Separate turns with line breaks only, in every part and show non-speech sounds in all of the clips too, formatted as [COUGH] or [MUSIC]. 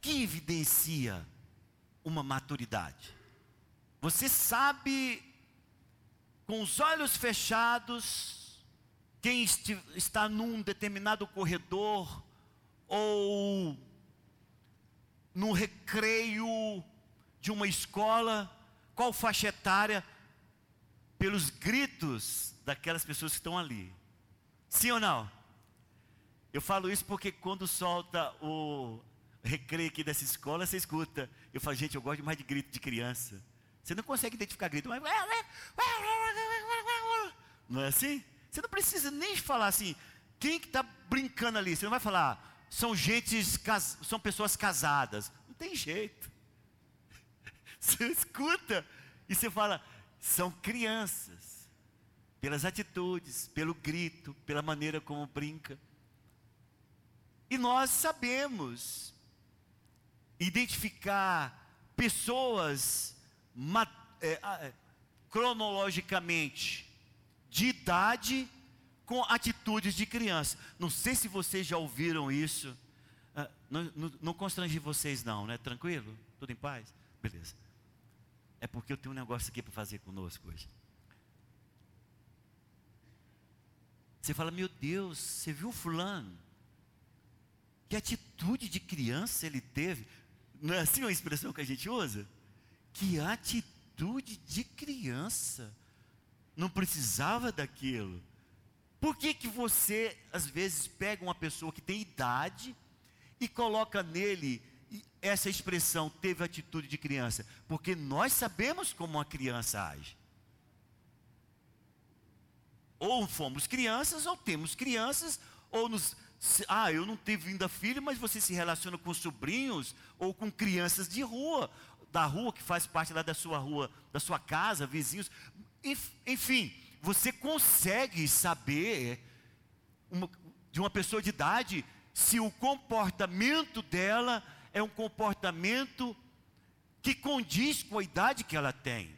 que evidencia uma maturidade? Você sabe, com os olhos fechados, quem está num determinado corredor ou no recreio de uma escola, qual faixa etária, pelos gritos daquelas pessoas que estão ali. Sim ou não? Eu falo isso porque quando solta o recreio aqui dessa escola, você escuta. Eu falo, gente, eu gosto mais de grito de criança. Você não consegue identificar grito, mas. Não é assim? Você não precisa nem falar assim. Quem que está brincando ali? Você não vai falar, são gente, são pessoas casadas. Não tem jeito. [LAUGHS] Você escuta e você fala, são crianças. Pelas atitudes, pelo grito, pela maneira como brinca. E nós sabemos identificar pessoas é, é, cronologicamente de idade com atitudes de criança. Não sei se vocês já ouviram isso. Ah, não, não, não constrange vocês, não, né? Tranquilo? Tudo em paz? Beleza. É porque eu tenho um negócio aqui para fazer conosco hoje. Você fala, meu Deus, você viu fulano? Que atitude de criança ele teve? Não é assim uma expressão que a gente usa? Que atitude de criança. Não precisava daquilo. Por que, que você, às vezes, pega uma pessoa que tem idade e coloca nele essa expressão, teve atitude de criança? Porque nós sabemos como uma criança age. Ou fomos crianças, ou temos crianças, ou nos. Ah, eu não tive ainda filho, mas você se relaciona com sobrinhos ou com crianças de rua, da rua que faz parte lá da sua rua, da sua casa, vizinhos. Enfim, você consegue saber uma, de uma pessoa de idade se o comportamento dela é um comportamento que condiz com a idade que ela tem.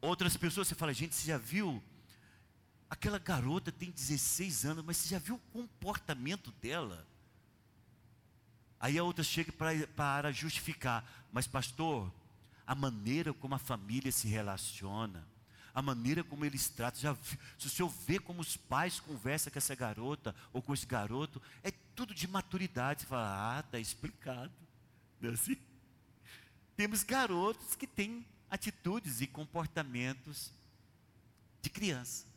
Outras pessoas você fala, gente, você já viu? Aquela garota tem 16 anos, mas você já viu o comportamento dela? Aí a outra chega para, justificar, mas pastor, a maneira como a família se relaciona, a maneira como eles tratam. Já, se o senhor vê como os pais conversam com essa garota ou com esse garoto, é tudo de maturidade. Você fala, ah, está explicado. Não é assim? Temos garotos que têm atitudes e comportamentos de criança.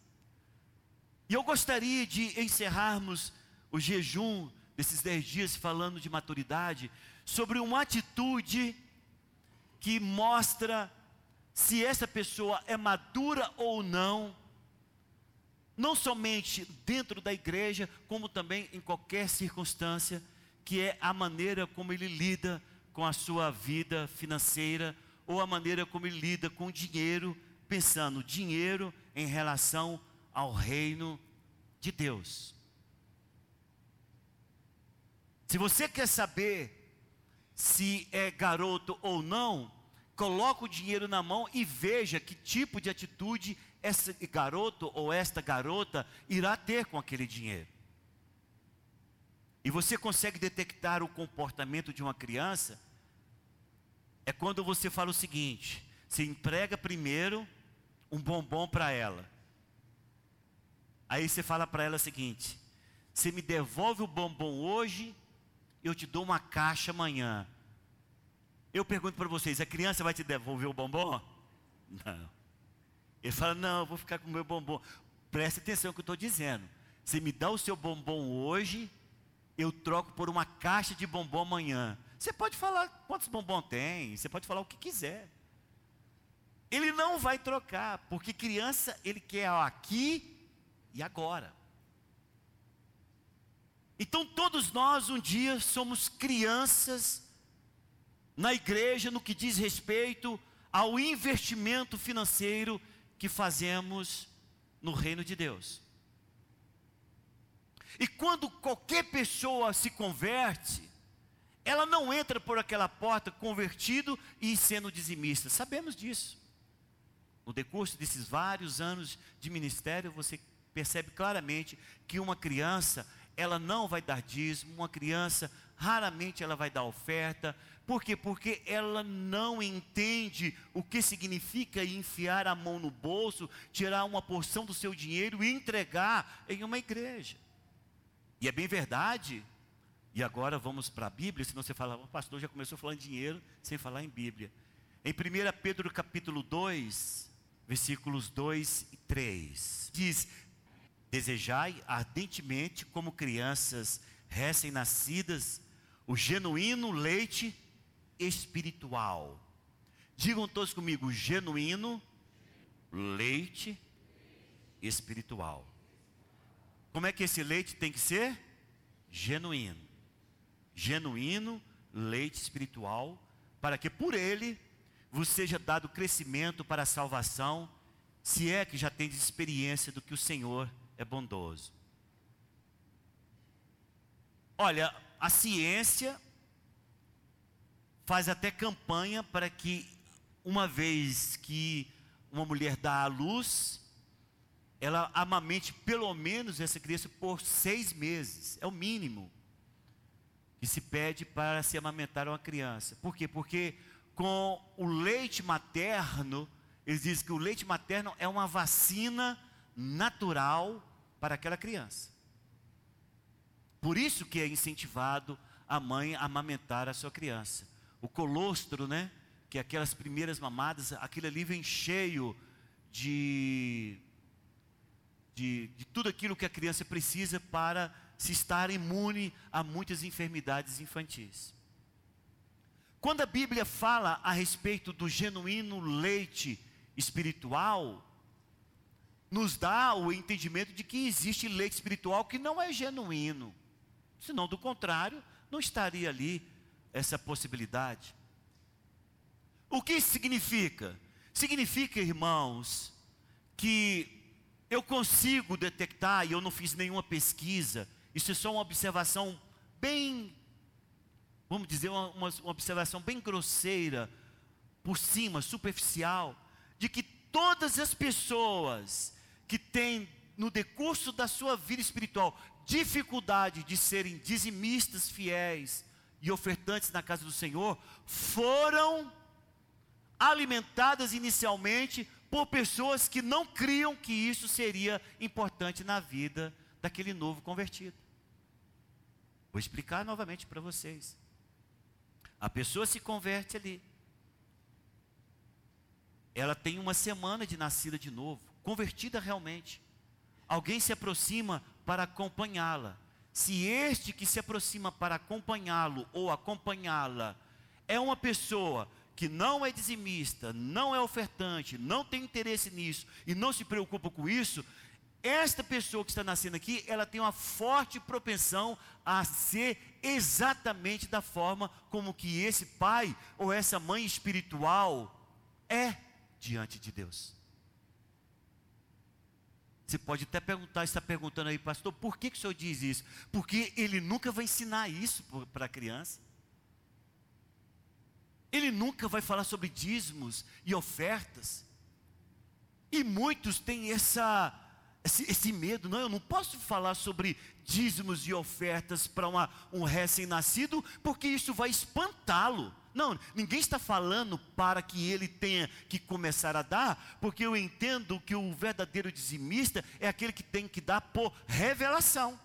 E eu gostaria de encerrarmos o jejum desses dez dias falando de maturidade, sobre uma atitude que mostra se essa pessoa é madura ou não, não somente dentro da igreja, como também em qualquer circunstância, que é a maneira como ele lida com a sua vida financeira ou a maneira como ele lida com o dinheiro, pensando dinheiro em relação ao reino de Deus. Se você quer saber se é garoto ou não, coloque o dinheiro na mão e veja que tipo de atitude esse garoto ou esta garota irá ter com aquele dinheiro. E você consegue detectar o comportamento de uma criança é quando você fala o seguinte: você entrega primeiro um bombom para ela. Aí você fala para ela o seguinte: você me devolve o bombom hoje, eu te dou uma caixa amanhã. Eu pergunto para vocês: a criança vai te devolver o bombom? Não. Ele fala: Não, eu vou ficar com o meu bombom. Preste atenção no que eu estou dizendo. Você me dá o seu bombom hoje, eu troco por uma caixa de bombom amanhã. Você pode falar quantos bombom tem, você pode falar o que quiser. Ele não vai trocar, porque criança ele quer aqui e agora. Então todos nós um dia somos crianças na igreja no que diz respeito ao investimento financeiro que fazemos no reino de Deus. E quando qualquer pessoa se converte, ela não entra por aquela porta convertido e sendo dizimista. Sabemos disso. No decurso desses vários anos de ministério, você percebe claramente que uma criança, ela não vai dar dízimo, uma criança raramente ela vai dar oferta. Por quê? Porque ela não entende o que significa enfiar a mão no bolso, tirar uma porção do seu dinheiro e entregar em uma igreja. E é bem verdade. E agora vamos para a Bíblia, senão você fala, o pastor já começou falando dinheiro sem falar em Bíblia. Em 1 Pedro capítulo 2, versículos 2 e 3, diz: Desejai ardentemente, como crianças recém-nascidas, o genuíno leite espiritual. Digam todos comigo, genuíno leite espiritual. Como é que esse leite tem que ser? Genuíno. Genuíno leite espiritual, para que por ele vos seja dado crescimento para a salvação, se é que já tendes experiência do que o Senhor é bondoso. Olha, a ciência faz até campanha para que, uma vez que uma mulher dá à luz, ela amamente pelo menos essa criança por seis meses, é o mínimo que se pede para se amamentar uma criança. Por quê? Porque com o leite materno, eles dizem que o leite materno é uma vacina natural para aquela criança. Por isso que é incentivado a mãe a amamentar a sua criança. O colostro, né? Que é aquelas primeiras mamadas, aquilo ali vem cheio de, de, de tudo aquilo que a criança precisa para se estar imune a muitas enfermidades infantis. Quando a Bíblia fala a respeito do genuíno leite espiritual, nos dá o entendimento de que existe leite espiritual que não é genuíno. Senão, do contrário, não estaria ali essa possibilidade. O que isso significa? Significa, irmãos, que eu consigo detectar, e eu não fiz nenhuma pesquisa, isso é só uma observação bem, vamos dizer, uma, uma, uma observação bem grosseira, por cima, superficial, de que todas as pessoas que têm no decurso da sua vida espiritual dificuldade de serem dizimistas fiéis e ofertantes na casa do Senhor, foram alimentadas inicialmente por pessoas que não criam que isso seria importante na vida daquele novo convertido. Vou explicar novamente para vocês. A pessoa se converte ali. Ela tem uma semana de nascida de novo convertida realmente. Alguém se aproxima para acompanhá-la. Se este que se aproxima para acompanhá-lo ou acompanhá-la é uma pessoa que não é dizimista, não é ofertante, não tem interesse nisso e não se preocupa com isso, esta pessoa que está nascendo aqui, ela tem uma forte propensão a ser exatamente da forma como que esse pai ou essa mãe espiritual é diante de Deus. Você pode até perguntar, está perguntando aí, pastor, por que, que o senhor diz isso? Porque ele nunca vai ensinar isso para a criança. Ele nunca vai falar sobre dízimos e ofertas. E muitos têm essa, esse, esse medo, não, eu não posso falar sobre dízimos e ofertas para um recém-nascido, porque isso vai espantá-lo. Não, ninguém está falando para que ele tenha que começar a dar, porque eu entendo que o verdadeiro dizimista é aquele que tem que dar por revelação.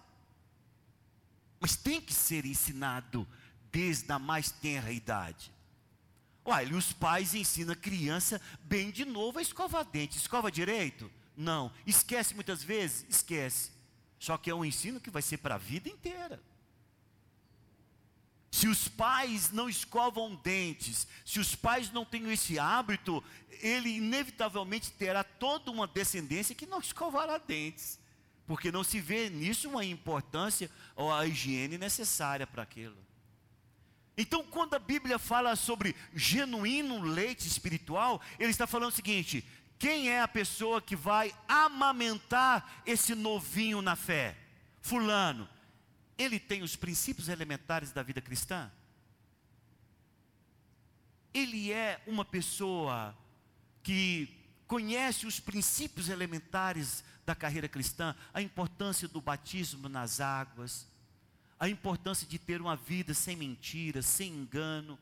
Mas tem que ser ensinado desde a mais tenra idade. Olha, os pais ensinam a criança bem de novo a escovar dente. Escova direito? Não. Esquece muitas vezes? Esquece. Só que é um ensino que vai ser para a vida inteira. Se os pais não escovam dentes, se os pais não têm esse hábito, ele inevitavelmente terá toda uma descendência que não escovará dentes, porque não se vê nisso uma importância ou a higiene necessária para aquilo. Então, quando a Bíblia fala sobre genuíno leite espiritual, ele está falando o seguinte: quem é a pessoa que vai amamentar esse novinho na fé? Fulano, ele tem os princípios elementares da vida cristã? Ele é uma pessoa que conhece os princípios elementares da carreira cristã, a importância do batismo nas águas, a importância de ter uma vida sem mentiras, sem engano,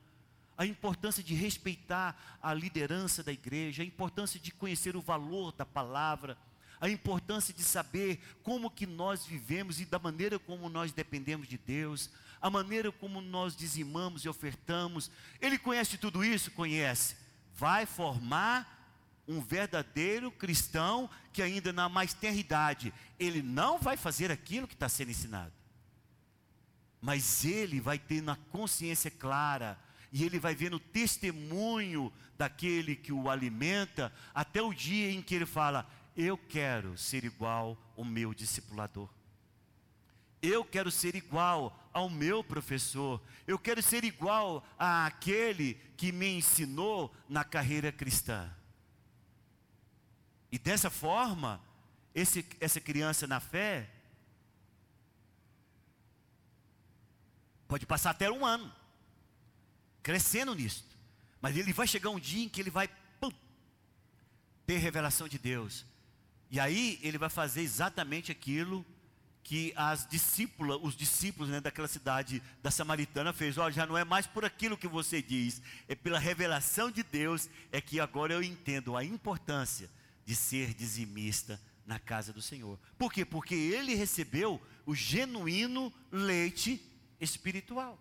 a importância de respeitar a liderança da igreja, a importância de conhecer o valor da palavra, a importância de saber como que nós vivemos e da maneira como nós dependemos de Deus, a maneira como nós dizimamos e ofertamos. Ele conhece tudo isso? Conhece. Vai formar um verdadeiro cristão que ainda na mais tenra idade, ele não vai fazer aquilo que está sendo ensinado. Mas ele vai ter na consciência clara, e ele vai ver no testemunho daquele que o alimenta, até o dia em que ele fala: Eu quero ser igual ao meu discipulador. Eu quero ser igual ao meu professor. Eu quero ser igual àquele que me ensinou na carreira cristã. E dessa forma, esse, essa criança na fé pode passar até um ano crescendo nisso. Mas ele vai chegar um dia em que ele vai pum, ter revelação de Deus. E aí ele vai fazer exatamente aquilo que as discípulas, os discípulos né, daquela cidade da Samaritana fez. Olha, já não é mais por aquilo que você diz, é pela revelação de Deus é que agora eu entendo a importância de ser dizimista na casa do Senhor. Por quê? Porque ele recebeu o genuíno leite espiritual.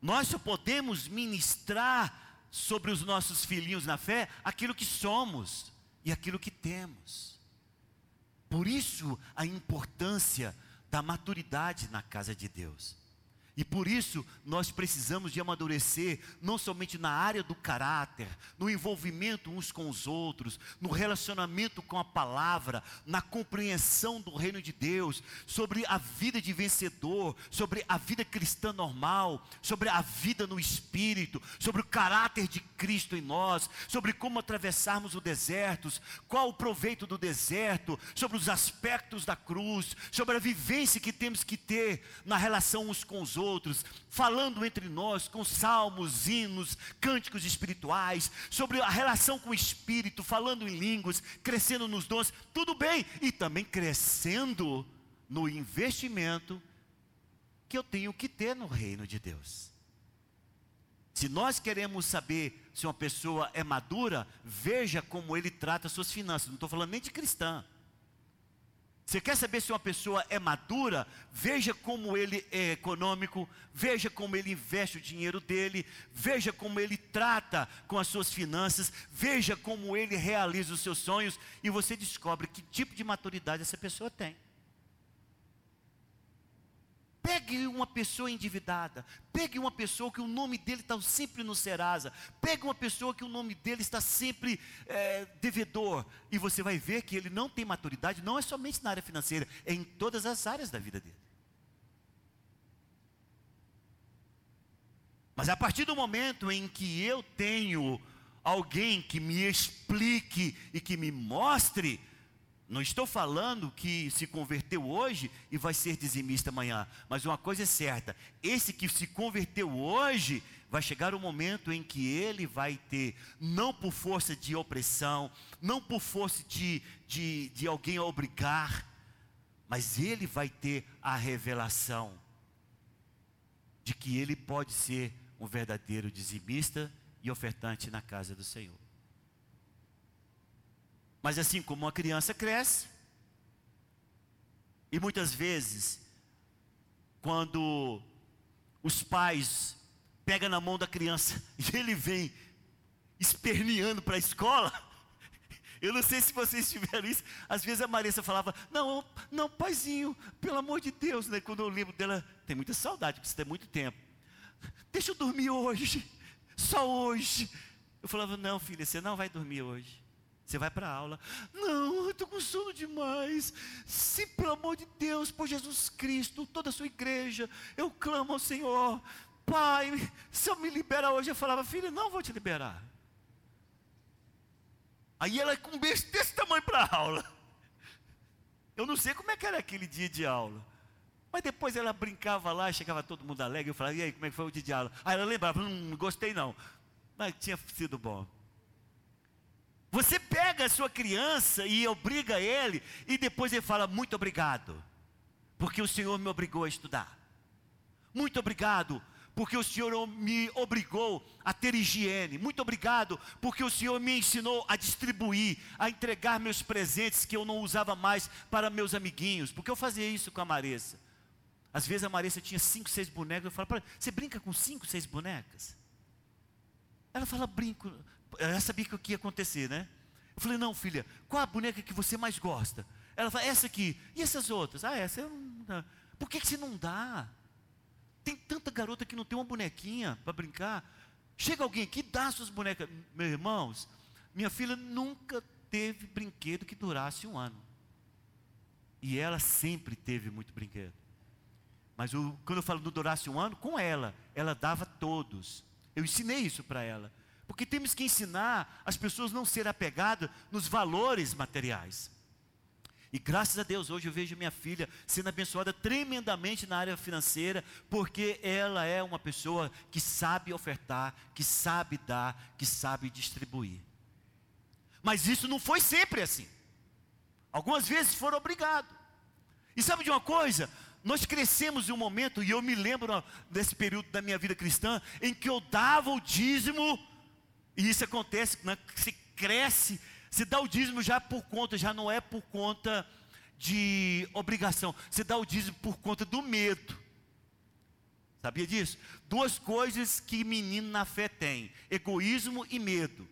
Nós só podemos ministrar sobre os nossos filhinhos na fé aquilo que somos e aquilo que temos. Por isso a importância da maturidade na casa de Deus. E por isso nós precisamos de amadurecer, não somente na área do caráter, no envolvimento uns com os outros, no relacionamento com a palavra, na compreensão do reino de Deus, sobre a vida de vencedor, sobre a vida cristã normal, sobre a vida no espírito, sobre o caráter de Cristo em nós, sobre como atravessarmos o deserto, qual o proveito do deserto, sobre os aspectos da cruz, sobre a vivência que temos que ter na relação uns com os outros outros, falando entre nós com salmos, hinos, cânticos espirituais, sobre a relação com o Espírito, falando em línguas, crescendo nos dons, tudo bem, e também crescendo no investimento que eu tenho que ter no reino de Deus. Se nós queremos saber se uma pessoa é madura, veja como ele trata suas finanças. Não estou falando nem de cristã. Você quer saber se uma pessoa é madura? Veja como ele é econômico, veja como ele investe o dinheiro dele, veja como ele trata com as suas finanças, veja como ele realiza os seus sonhos e você descobre que tipo de maturidade essa pessoa tem. Pegue uma pessoa endividada, pegue uma pessoa que o nome dele está sempre no Serasa, pegue uma pessoa que o nome dele está sempre é, devedor, e você vai ver que ele não tem maturidade, não é somente na área financeira, é em todas as áreas da vida dele. Mas a partir do momento em que eu tenho alguém que me explique e que me mostre não estou falando que se converteu hoje e vai ser dizimista amanhã, mas uma coisa é certa: esse que se converteu hoje, vai chegar o um momento em que ele vai ter, não por força de opressão, não por força de, de, de alguém obrigar, mas ele vai ter a revelação de que ele pode ser um verdadeiro dizimista e ofertante na casa do Senhor. Mas assim como uma criança cresce, e muitas vezes, quando os pais pegam na mão da criança [LAUGHS] e ele vem esperneando para a escola, [LAUGHS] eu não sei se vocês tiveram isso. Às vezes a Marissa falava: Não, não, paizinho, pelo amor de Deus. Né? Quando eu lembro dela, tem muita saudade, porque isso tem muito tempo. Deixa eu dormir hoje, só hoje. Eu falava: Não, filha, você não vai dormir hoje. Você vai para a aula. Não, eu estou com sono demais. Se pelo amor de Deus, por Jesus Cristo, toda a sua igreja, eu clamo ao Senhor. Pai, se eu me libera hoje, eu falava, filha, não vou te liberar. Aí ela com um beijo desse tamanho para a aula. Eu não sei como é que era aquele dia de aula. Mas depois ela brincava lá, chegava todo mundo alegre. Eu falava, e aí, como é que foi o dia de aula? Aí ela lembrava, hum, não gostei não. Mas tinha sido bom. Você pega a sua criança e obriga ele, e depois ele fala muito obrigado. porque o Senhor me obrigou a estudar. Muito obrigado, porque o Senhor me obrigou a ter higiene. Muito obrigado, porque o Senhor me ensinou a distribuir, a entregar meus presentes que eu não usava mais para meus amiguinhos. Porque eu fazia isso com a Maressa. Às vezes a Maressa tinha cinco, seis bonecas. Eu falava, você brinca com cinco, seis bonecas? Ela fala, brinco. Ela sabia que o que ia acontecer, né? Eu falei, não, filha, qual a boneca que você mais gosta? Ela fala, essa aqui. E essas outras? Ah, essa eu não. Por que, que você não dá? Tem tanta garota que não tem uma bonequinha para brincar. Chega alguém aqui, dá suas bonecas. Meus irmãos, minha filha nunca teve brinquedo que durasse um ano. E ela sempre teve muito brinquedo. Mas o, quando eu falo não durasse um ano, com ela, ela dava todos. Eu ensinei isso para ela. Porque temos que ensinar as pessoas não serem apegadas nos valores materiais. E graças a Deus, hoje eu vejo minha filha sendo abençoada tremendamente na área financeira, porque ela é uma pessoa que sabe ofertar, que sabe dar, que sabe distribuir. Mas isso não foi sempre assim. Algumas vezes foram obrigados. E sabe de uma coisa? Nós crescemos em um momento, e eu me lembro desse período da minha vida cristã, em que eu dava o dízimo, e isso acontece, né, você cresce você dá o dízimo já por conta, já não é por conta de obrigação. Você dá o dízimo por conta do medo. Sabia disso? Duas coisas que menino na fé tem: egoísmo e medo.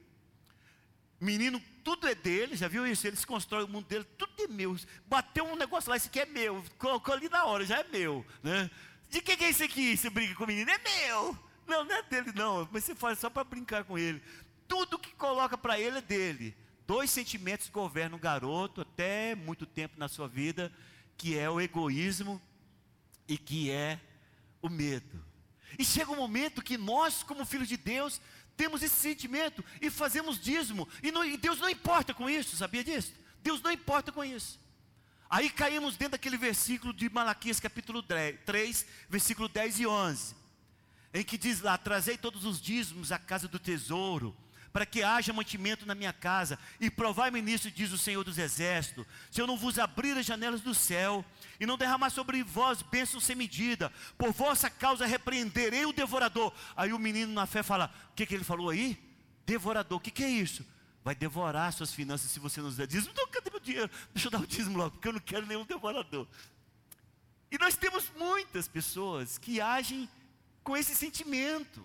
Menino, tudo é dele, já viu isso? Eles constroem o mundo dele, tudo é meu. Bateu um negócio lá, isso aqui é meu. Colocou ali na hora, já é meu. Né? De quem é isso aqui? Você briga com o menino? É meu. Não, não é dele, não. Mas você faz só para brincar com ele. Tudo que coloca para ele é dele. Dois sentimentos governam o garoto até muito tempo na sua vida, que é o egoísmo e que é o medo. E chega um momento que nós, como filhos de Deus, temos esse sentimento e fazemos dízimo. E, não, e, Deus não importa com isso, sabia disso? Deus não importa com isso. Aí caímos dentro daquele versículo de Malaquias capítulo 3, versículo 10 e 11. Em que diz lá: Trazei todos os dízimos à casa do tesouro para que haja mantimento na minha casa. E provai-me nisso, diz o Senhor dos Exércitos, se eu não vos abrir as janelas do céu, e não derramar sobre vós bênçãos sem medida, por vossa causa repreenderei o devorador. Aí o menino na fé fala: o que, que ele falou aí? Devorador, o que, que é isso? Vai devorar suas finanças se você nos der dízimo. Então, cadê meu dinheiro? Deixa eu dar o dízimo logo, porque eu não quero nenhum devorador. E nós temos muitas pessoas que agem com esse sentimento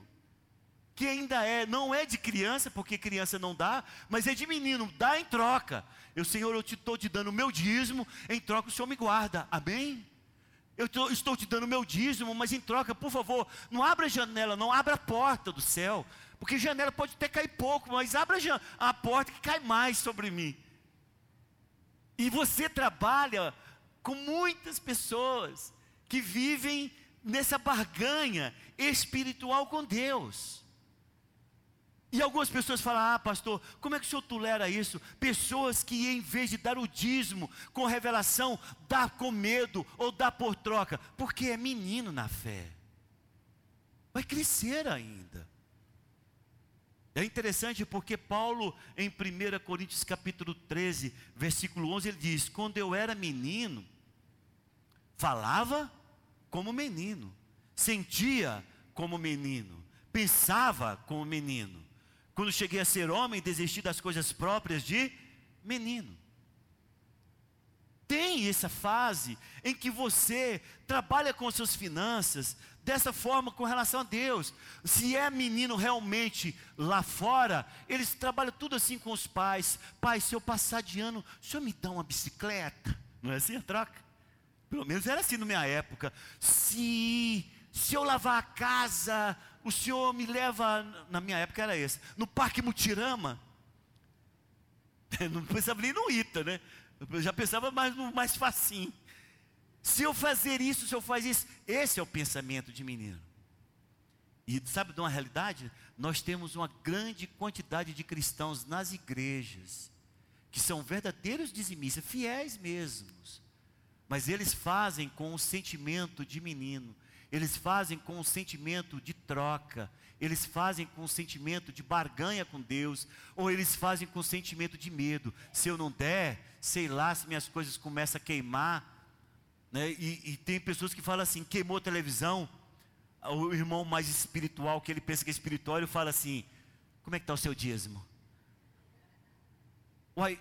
que ainda é, não é de criança, porque criança não dá, mas é de menino, dá em troca. Eu, Senhor, eu estou te, te dando o meu dízimo, em troca o Senhor me guarda. Amém? Eu tô, estou te dando o meu dízimo, mas em troca, por favor, não abra a janela, não abra a porta do céu, porque janela pode até cair pouco, mas abra a, a porta que cai mais sobre mim. E você trabalha com muitas pessoas que vivem nessa barganha espiritual com Deus. E algumas pessoas falam: Ah, pastor, como é que o senhor tolera isso? Pessoas que, em vez de dar o dízimo com revelação, dá com medo ou dá por troca, porque é menino na fé, vai crescer ainda. É interessante porque Paulo, em 1 Coríntios capítulo 13, versículo 11, ele diz: Quando eu era menino, falava como menino, sentia como menino, pensava como menino quando cheguei a ser homem, desisti das coisas próprias de menino. Tem essa fase em que você trabalha com suas finanças dessa forma com relação a Deus. Se é menino realmente lá fora, eles trabalham tudo assim com os pais. Pai, se eu passar de ano, o senhor me dá uma bicicleta? Não é assim a troca? Pelo menos era assim na minha época. Se, se eu lavar a casa, o senhor me leva, na minha época era esse, no Parque Mutirama. [LAUGHS] Não pensava nem no Ita, né? Eu já pensava mais no mais facinho. Se eu fazer isso, se eu fazer isso, esse é o pensamento de menino. E sabe de uma realidade? Nós temos uma grande quantidade de cristãos nas igrejas que são verdadeiros dizimistas, fiéis mesmos, mas eles fazem com o sentimento de menino eles fazem com um sentimento de troca, eles fazem com um sentimento de barganha com Deus, ou eles fazem com um sentimento de medo. Se eu não der, sei lá se minhas coisas começam a queimar. Né? E, e tem pessoas que falam assim, queimou a televisão, o irmão mais espiritual, que ele pensa que é espiritual, ele fala assim, como é que está o seu dízimo? Uai,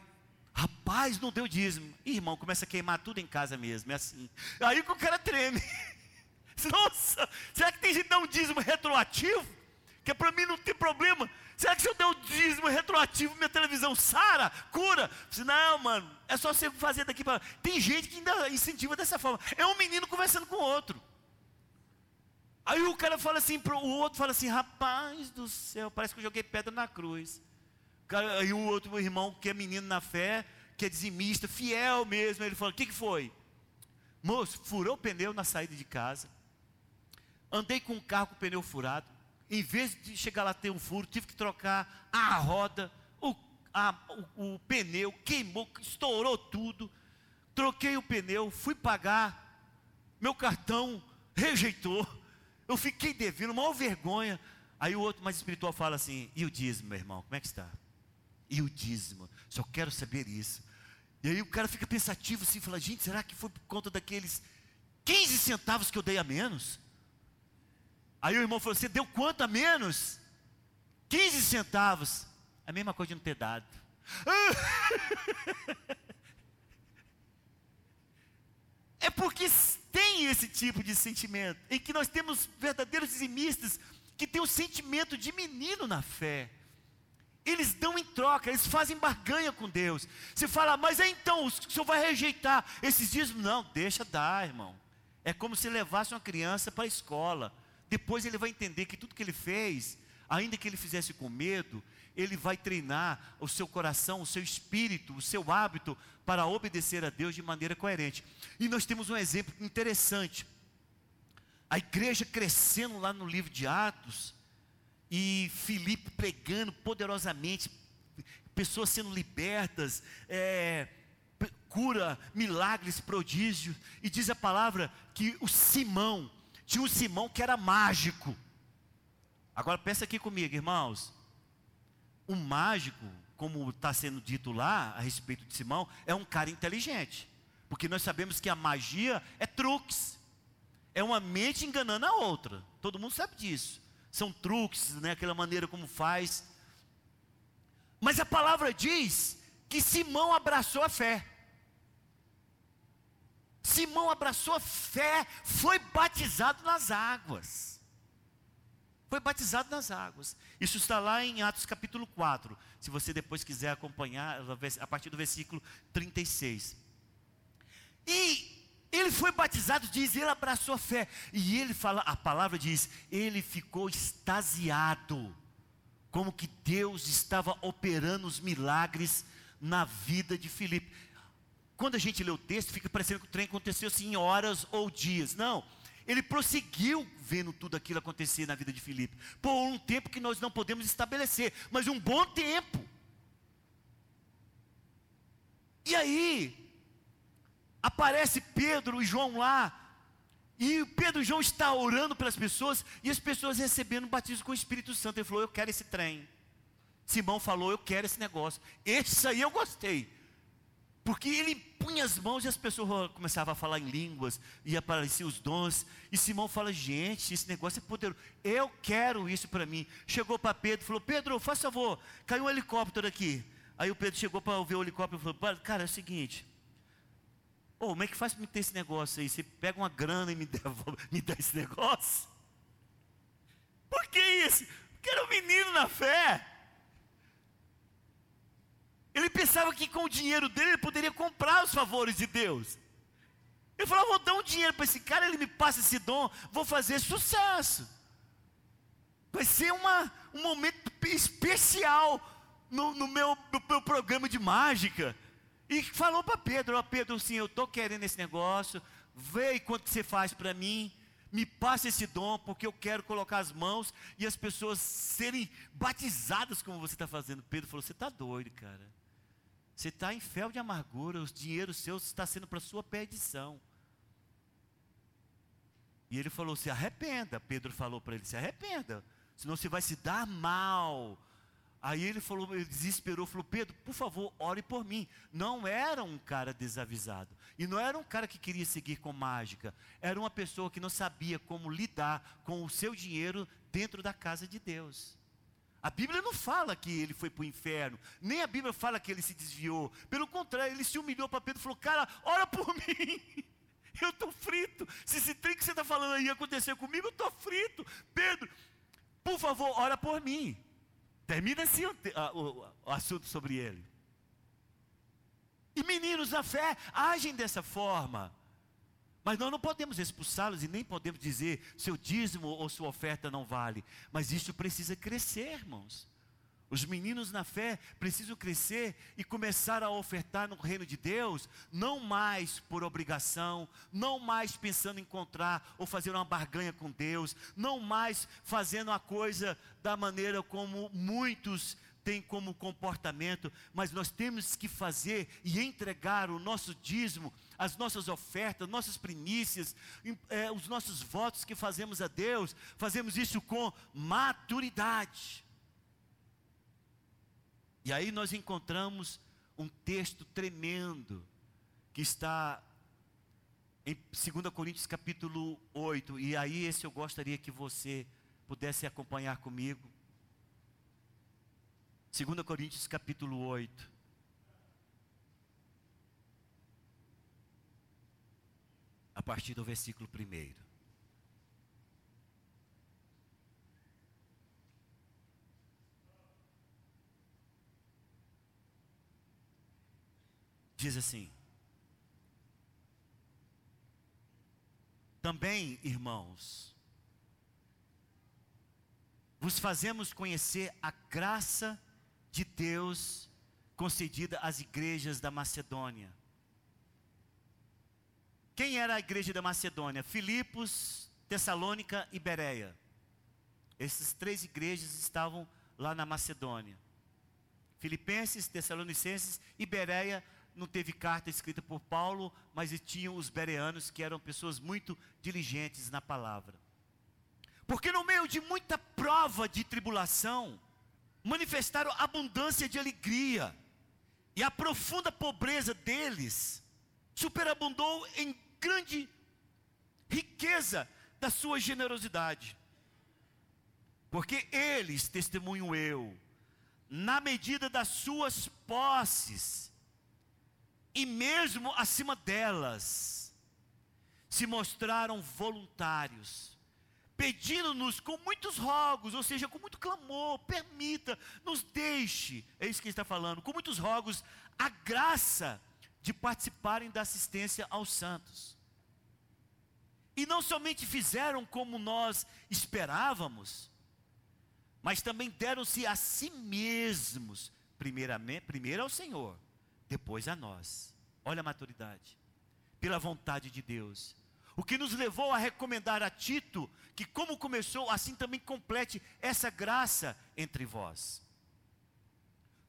rapaz, não deu dízimo. Ih, irmão, começa a queimar tudo em casa mesmo, é assim. Aí o cara treme. [LAUGHS] Nossa, será que tem gente que dá um dízimo retroativo? Que é para mim não ter problema. Será que se eu der o dízimo retroativo, minha televisão sara, cura? Não, mano, é só você fazer daqui para. Tem gente que ainda incentiva dessa forma. É um menino conversando com o outro. Aí o cara fala assim, pro, o outro fala assim, rapaz do céu, parece que eu joguei pedra na cruz. Cara, aí o outro irmão, que é menino na fé, que é dizimista, fiel mesmo, ele fala, o que, que foi? Moço, furou o pneu na saída de casa. Andei com o carro com o pneu furado. Em vez de chegar lá ter um furo, tive que trocar a roda, o, a, o, o pneu, queimou, estourou tudo. Troquei o pneu, fui pagar, meu cartão rejeitou. Eu fiquei devendo, maior vergonha. Aí o outro mais espiritual fala assim: e o dízimo, meu irmão, como é que está? E o dízimo, só quero saber isso. E aí o cara fica pensativo assim, fala: gente, será que foi por conta daqueles 15 centavos que eu dei a menos? Aí o irmão falou: Você deu quanto a menos? 15 centavos. A mesma coisa de não ter dado. [LAUGHS] É porque tem esse tipo de sentimento, em que nós temos verdadeiros dizimistas que têm o sentimento de menino na fé. Eles dão em troca, eles fazem barganha com Deus. Você fala, mas é então, o senhor vai rejeitar esses dias? Não, deixa dar, irmão. É como se levasse uma criança para a escola. Depois ele vai entender que tudo que ele fez, ainda que ele fizesse com medo, ele vai treinar o seu coração, o seu espírito, o seu hábito para obedecer a Deus de maneira coerente. E nós temos um exemplo interessante. A igreja crescendo lá no livro de Atos, e Filipe pregando poderosamente, pessoas sendo libertas, é, cura, milagres, prodígios, e diz a palavra que o Simão, tinha um Simão que era mágico. Agora pensa aqui comigo, irmãos. O mágico, como está sendo dito lá a respeito de Simão, é um cara inteligente. Porque nós sabemos que a magia é truques. É uma mente enganando a outra. Todo mundo sabe disso. São truques, né? aquela maneira como faz. Mas a palavra diz que Simão abraçou a fé. Simão abraçou a fé, foi batizado nas águas. Foi batizado nas águas. Isso está lá em Atos capítulo 4. Se você depois quiser acompanhar, a partir do versículo 36. E ele foi batizado, diz, ele abraçou a fé. E ele fala, a palavra diz, ele ficou extasiado. Como que Deus estava operando os milagres na vida de Filipe. Quando a gente lê o texto, fica parecendo que o trem aconteceu assim em horas ou dias. Não. Ele prosseguiu vendo tudo aquilo acontecer na vida de Filipe. Por um tempo que nós não podemos estabelecer, mas um bom tempo. E aí, aparece Pedro e João lá. E Pedro e João está orando pelas pessoas e as pessoas recebendo batismo com o Espírito Santo. Ele falou: Eu quero esse trem. Simão falou: Eu quero esse negócio. Esse aí eu gostei. Porque ele punha as mãos e as pessoas começavam a falar em línguas, e apareciam os dons. E Simão fala: gente, esse negócio é poderoso. Eu quero isso para mim. Chegou para Pedro falou: Pedro, faz favor, caiu um helicóptero aqui. Aí o Pedro chegou para ver o helicóptero e falou: Cara, é o seguinte. Oh, como é que faz para me ter esse negócio aí? Você pega uma grana e me, [LAUGHS] devolve, me dá esse negócio? Por que isso? Porque era um menino na fé. Ele pensava que com o dinheiro dele ele poderia comprar os favores de Deus. Ele falou: vou dar um dinheiro para esse cara, ele me passa esse dom, vou fazer sucesso. Vai ser uma, um momento especial no, no, meu, no meu programa de mágica. E falou para Pedro: Ó, Pedro, sim, eu estou querendo esse negócio, vê quanto você faz para mim me passe esse dom, porque eu quero colocar as mãos e as pessoas serem batizadas como você está fazendo. Pedro falou: Você está doido, cara. Você está em fel de amargura, os dinheiros seus está sendo para sua perdição. E ele falou: se arrependa. Pedro falou para ele: se arrependa, senão você vai se dar mal. Aí ele falou, ele desesperou, falou: Pedro, por favor, ore por mim. Não era um cara desavisado. E não era um cara que queria seguir com mágica. Era uma pessoa que não sabia como lidar com o seu dinheiro dentro da casa de Deus. A Bíblia não fala que ele foi para o inferno, nem a Bíblia fala que ele se desviou. Pelo contrário, ele se humilhou para Pedro e falou: Cara, ora por [LAUGHS] mim. Eu estou frito. Se esse trem que você está falando aí acontecer comigo, eu estou frito. Pedro, por favor, ora por mim. Termina assim o, o, o assunto sobre ele. E meninos na fé agem dessa forma. Mas nós não podemos expulsá-los e nem podemos dizer seu dízimo ou sua oferta não vale. Mas isso precisa crescer, irmãos. Os meninos na fé precisam crescer e começar a ofertar no reino de Deus, não mais por obrigação, não mais pensando em encontrar ou fazer uma barganha com Deus, não mais fazendo a coisa da maneira como muitos têm como comportamento, mas nós temos que fazer e entregar o nosso dízimo, as nossas ofertas, nossas primícias, é, os nossos votos que fazemos a Deus, fazemos isso com maturidade. E aí nós encontramos um texto tremendo que está em 2 Coríntios capítulo 8, e aí esse eu gostaria que você pudesse acompanhar comigo. 2 Coríntios capítulo 8. A partir do versículo 1. Diz assim: Também, irmãos, vos fazemos conhecer a graça de Deus concedida às igrejas da Macedônia. Quem era a igreja da Macedônia? Filipos, Tessalônica e Bereia. Essas três igrejas estavam lá na Macedônia. Filipenses, Tessalonicenses e Bereia não teve carta escrita por Paulo, mas tinham os bereanos que eram pessoas muito diligentes na palavra. Porque no meio de muita prova de tribulação, manifestaram abundância de alegria, e a profunda pobreza deles superabundou em grande riqueza da sua generosidade. Porque eles, testemunho eu, na medida das suas posses, e mesmo acima delas, se mostraram voluntários, pedindo-nos com muitos rogos, ou seja, com muito clamor, permita, nos deixe, é isso que ele está falando, com muitos rogos, a graça de participarem da assistência aos santos. E não somente fizeram como nós esperávamos, mas também deram-se a si mesmos, primeiramente, primeiro ao Senhor, depois a nós. Olha a maturidade. Pela vontade de Deus. O que nos levou a recomendar a Tito que, como começou, assim também complete essa graça entre vós.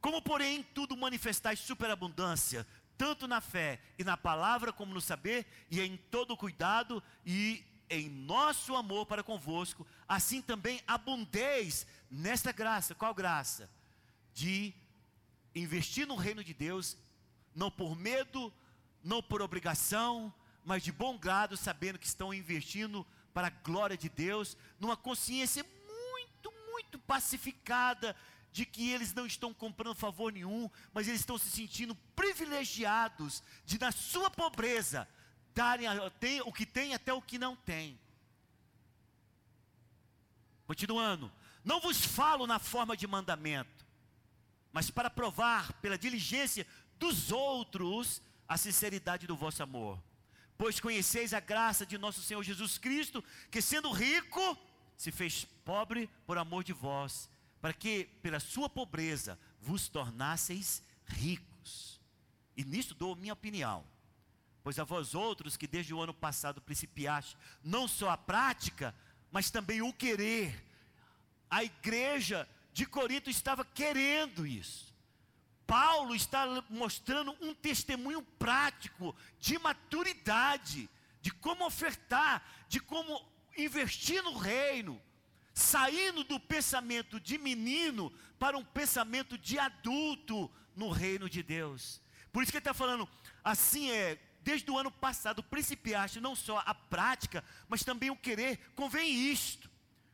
Como, porém, em tudo manifestais superabundância, tanto na fé e na palavra como no saber, e em todo cuidado e em nosso amor para convosco, assim também abundeis nesta graça. Qual graça? De investir no reino de Deus não por medo, não por obrigação, mas de bom grado, sabendo que estão investindo para a glória de Deus, numa consciência muito, muito pacificada de que eles não estão comprando favor nenhum, mas eles estão se sentindo privilegiados de, na sua pobreza, darem tem, o que tem até o que não tem. Continuando, não vos falo na forma de mandamento, mas para provar pela diligência dos outros a sinceridade do vosso amor. Pois conheceis a graça de nosso Senhor Jesus Cristo, que sendo rico, se fez pobre por amor de vós, para que pela sua pobreza vos tornasseis ricos. E nisto dou minha opinião. Pois a vós outros que desde o ano passado principiaste, não só a prática, mas também o querer. A igreja de Corinto estava querendo isso. Paulo está mostrando um testemunho prático de maturidade, de como ofertar, de como investir no reino, saindo do pensamento de menino para um pensamento de adulto no reino de Deus. Por isso que ele está falando, assim é, desde o ano passado, principiaste não só a prática, mas também o querer, convém isto,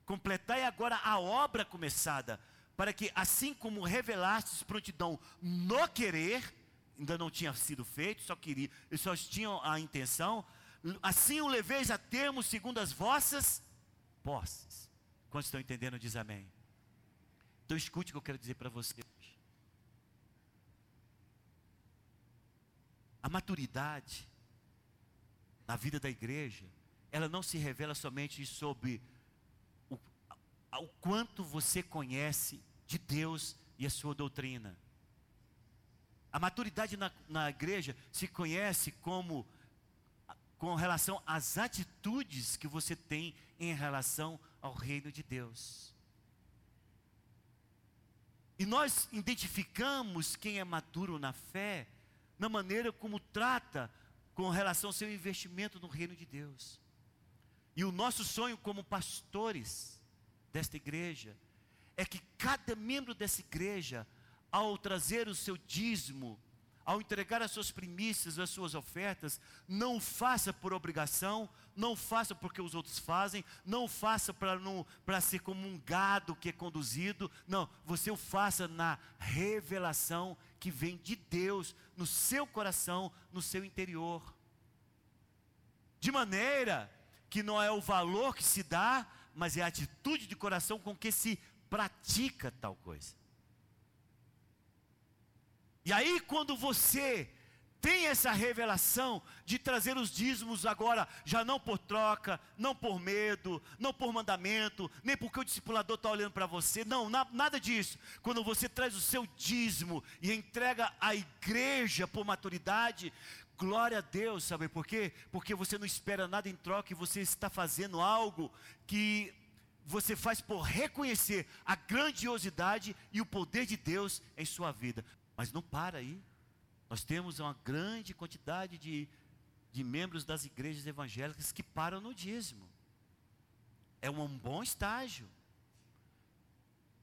completai agora a obra começada, para que assim como revelastes prontidão no querer, ainda não tinha sido feito, só queria, só tinham a intenção, assim o leveis a termo segundo as vossas posses. Quantos estão entendendo, diz amém. Então escute o que eu quero dizer para vocês. A maturidade na vida da igreja, ela não se revela somente sobre o quanto você conhece de Deus e a sua doutrina. A maturidade na, na igreja se conhece como com relação às atitudes que você tem em relação ao reino de Deus. E nós identificamos quem é maduro na fé na maneira como trata com relação ao seu investimento no reino de Deus. E o nosso sonho como pastores desta igreja é que cada membro dessa igreja, ao trazer o seu dízimo, ao entregar as suas primícias, as suas ofertas, não faça por obrigação, não faça porque os outros fazem, não faça para ser como um gado que é conduzido, não, você o faça na revelação que vem de Deus no seu coração, no seu interior. De maneira que não é o valor que se dá, mas é a atitude de coração com que se pratica tal coisa. E aí, quando você tem essa revelação de trazer os dízimos agora, já não por troca, não por medo, não por mandamento, nem porque o discipulador está olhando para você, não, na, nada disso. Quando você traz o seu dízimo e entrega à igreja por maturidade, glória a Deus, sabe por quê? Porque você não espera nada em troca e você está fazendo algo que você faz por reconhecer a grandiosidade e o poder de Deus em sua vida. Mas não para aí. Nós temos uma grande quantidade de, de membros das igrejas evangélicas que param no dízimo. É um bom estágio.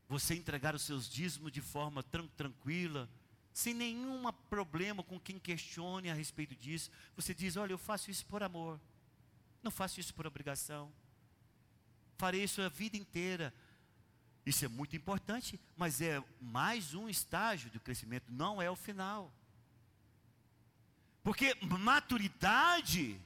Você entregar os seus dízimos de forma tran tranquila, sem nenhum problema com quem questione a respeito disso. Você diz: Olha, eu faço isso por amor, não faço isso por obrigação. Farei isso a vida inteira isso é muito importante, mas é mais um estágio do crescimento, não é o final. Porque maturidade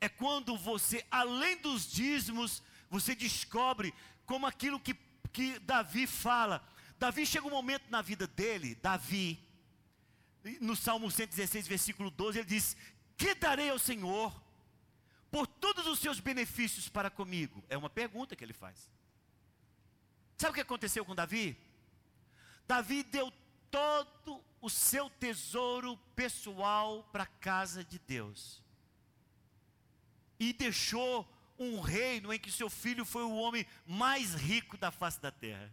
é quando você, além dos dízimos, você descobre como aquilo que, que Davi fala. Davi chega um momento na vida dele, Davi, no Salmo 116, versículo 12, ele diz: Que darei ao Senhor por todos os seus benefícios para comigo? É uma pergunta que ele faz. Sabe o que aconteceu com Davi? Davi deu todo o seu tesouro pessoal para a casa de Deus. E deixou um reino em que seu filho foi o homem mais rico da face da terra.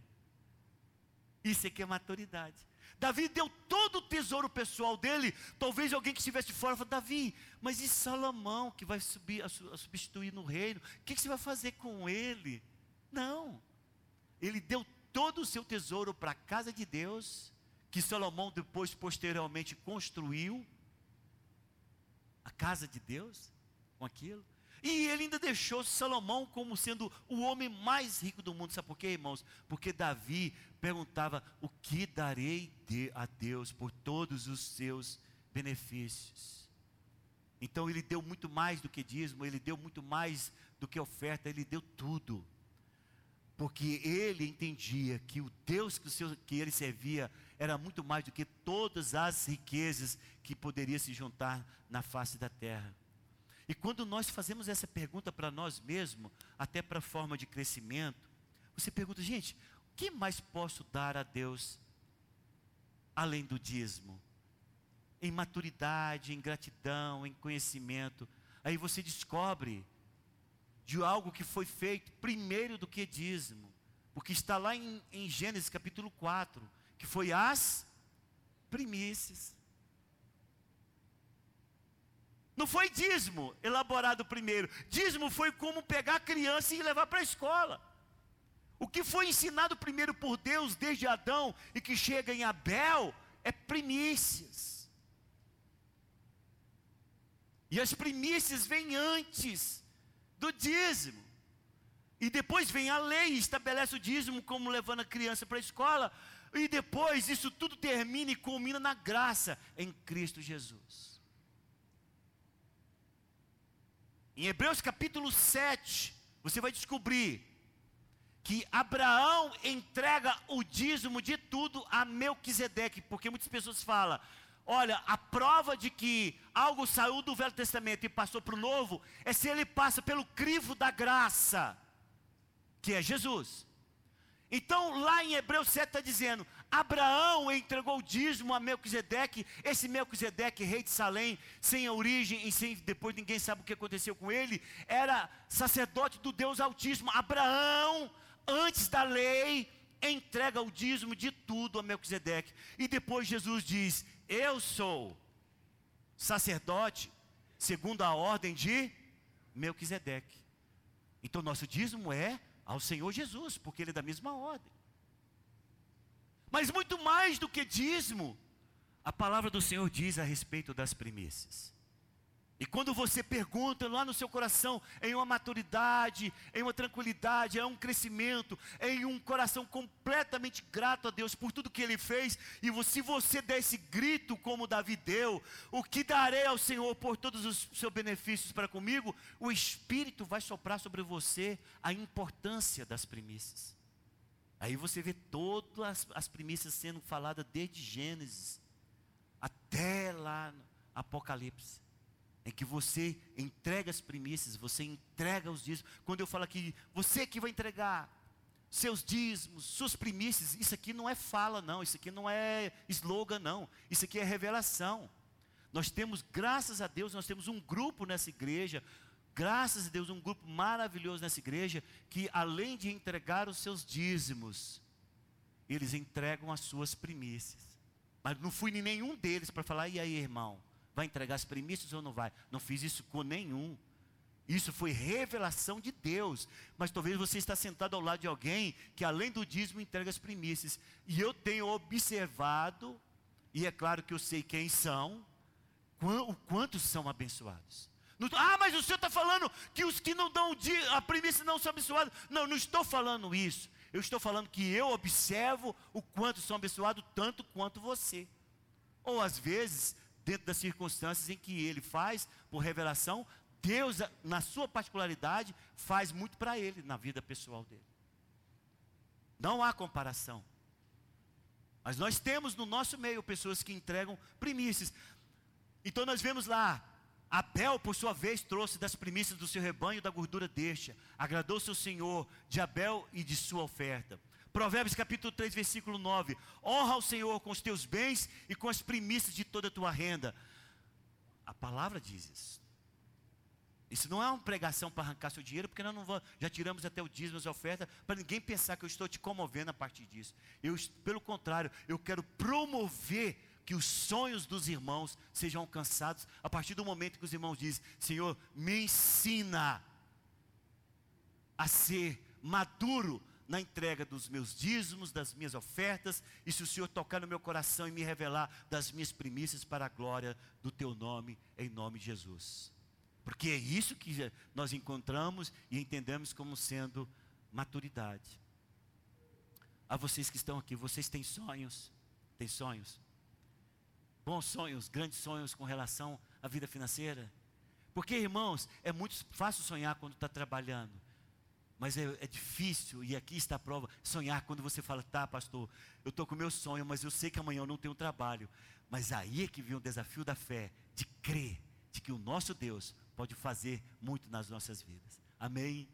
Isso é que é maturidade. Davi deu todo o tesouro pessoal dele. Talvez alguém que estivesse fora falou: Davi, mas e Salomão que vai subir, a substituir no reino? O que, que você vai fazer com ele? Não ele deu todo o seu tesouro para a casa de Deus, que Salomão depois posteriormente construiu a casa de Deus com aquilo. E ele ainda deixou Salomão como sendo o homem mais rico do mundo. Sabe por quê, irmãos? Porque Davi perguntava: O que darei a Deus por todos os seus benefícios? Então ele deu muito mais do que dízimo, ele deu muito mais do que oferta, ele deu tudo porque ele entendia que o Deus que, o seu, que, ele servia era muito mais do que todas as riquezas que poderia se juntar na face da terra. E quando nós fazemos essa pergunta para nós mesmos, até para a forma de crescimento, você pergunta, gente, o que mais posso dar a Deus além do dízimo? Em maturidade, em gratidão, em conhecimento. Aí você descobre de algo que foi feito primeiro do que dízimo. Porque está lá em, em Gênesis capítulo 4, que foi as primícias. Não foi dízimo elaborado primeiro. Dízimo foi como pegar a criança e levar para a escola. O que foi ensinado primeiro por Deus desde Adão e que chega em Abel é primícias. E as primícias vêm antes do dízimo. E depois vem a lei estabelece o dízimo como levando a criança para a escola. E depois isso tudo termina e culmina na graça em Cristo Jesus. Em Hebreus capítulo 7, você vai descobrir que Abraão entrega o dízimo de tudo a Melquisedeque, porque muitas pessoas falam, olha, a prova de que algo saiu do Velho Testamento e passou para o Novo, é se ele passa pelo crivo da graça, que é Jesus. Então, lá em Hebreus 7 está dizendo: Abraão entregou o dízimo a Melquisedeque, esse Melquisedeque, rei de Salém, sem origem e sem depois ninguém sabe o que aconteceu com ele, era sacerdote do Deus Altíssimo. Abraão antes da lei, entrega o dízimo de tudo a Melquisedeque. E depois Jesus diz: Eu sou sacerdote segundo a ordem de Melquisedeque. Então nosso dízimo é ao Senhor Jesus, porque ele é da mesma ordem. Mas muito mais do que dízimo, a palavra do Senhor diz a respeito das primícias. E quando você pergunta lá no seu coração, em uma maturidade, em uma tranquilidade, em um crescimento, em um coração completamente grato a Deus por tudo que Ele fez, e se você der esse grito como Davi deu, o que darei ao Senhor por todos os seus benefícios para comigo, o Espírito vai soprar sobre você a importância das primícias. Aí você vê todas as, as primícias sendo faladas desde Gênesis até lá no Apocalipse em que você entrega as primícias, você entrega os dízimos. Quando eu falo aqui, você que vai entregar seus dízimos, suas primícias, isso aqui não é fala, não, isso aqui não é slogan, não, isso aqui é revelação. Nós temos, graças a Deus, nós temos um grupo nessa igreja, graças a Deus, um grupo maravilhoso nessa igreja, que além de entregar os seus dízimos, eles entregam as suas primícias. Mas não fui em nenhum deles para falar, e aí, irmão? Vai entregar as primícias ou não vai? Não fiz isso com nenhum. Isso foi revelação de Deus. Mas talvez você está sentado ao lado de alguém que além do dízimo entrega as primícias. E eu tenho observado, e é claro que eu sei quem são, o quantos são abençoados. Ah, mas o senhor está falando que os que não dão a primícia não são abençoados. Não, não estou falando isso. Eu estou falando que eu observo o quanto são abençoados, tanto quanto você. Ou às vezes, dentro das circunstâncias em que ele faz, por revelação, Deus, na sua particularidade, faz muito para ele, na vida pessoal dele. Não há comparação. Mas nós temos no nosso meio pessoas que entregam primícias. Então nós vemos lá, Abel, por sua vez, trouxe das primícias do seu rebanho da gordura deste. Agradou seu Senhor de Abel e de sua oferta. Provérbios capítulo 3, versículo 9. Honra ao Senhor com os teus bens e com as primícias de toda a tua renda. A palavra diz isso. Isso não é uma pregação para arrancar seu dinheiro, porque nós não vamos, já tiramos até o dízimo, as ofertas, para ninguém pensar que eu estou te comovendo a partir disso. Eu, pelo contrário, eu quero promover que os sonhos dos irmãos sejam alcançados a partir do momento que os irmãos dizem: Senhor, me ensina a ser maduro na entrega dos meus dízimos, das minhas ofertas, e se o Senhor tocar no meu coração e me revelar das minhas primícias para a glória do teu nome, em nome de Jesus. Porque é isso que nós encontramos e entendemos como sendo maturidade. A vocês que estão aqui, vocês têm sonhos? Têm sonhos? Bons sonhos, grandes sonhos com relação à vida financeira? Porque, irmãos, é muito fácil sonhar quando está trabalhando. Mas é, é, difícil, e aqui está a prova, sonhar quando você fala, tá, pastor, eu estou com o meu sonho, mas eu sei que amanhã eu não tenho trabalho. Mas aí é que vem o desafio da fé, de crer, de que o nosso Deus pode fazer muito nas nossas vidas. Amém?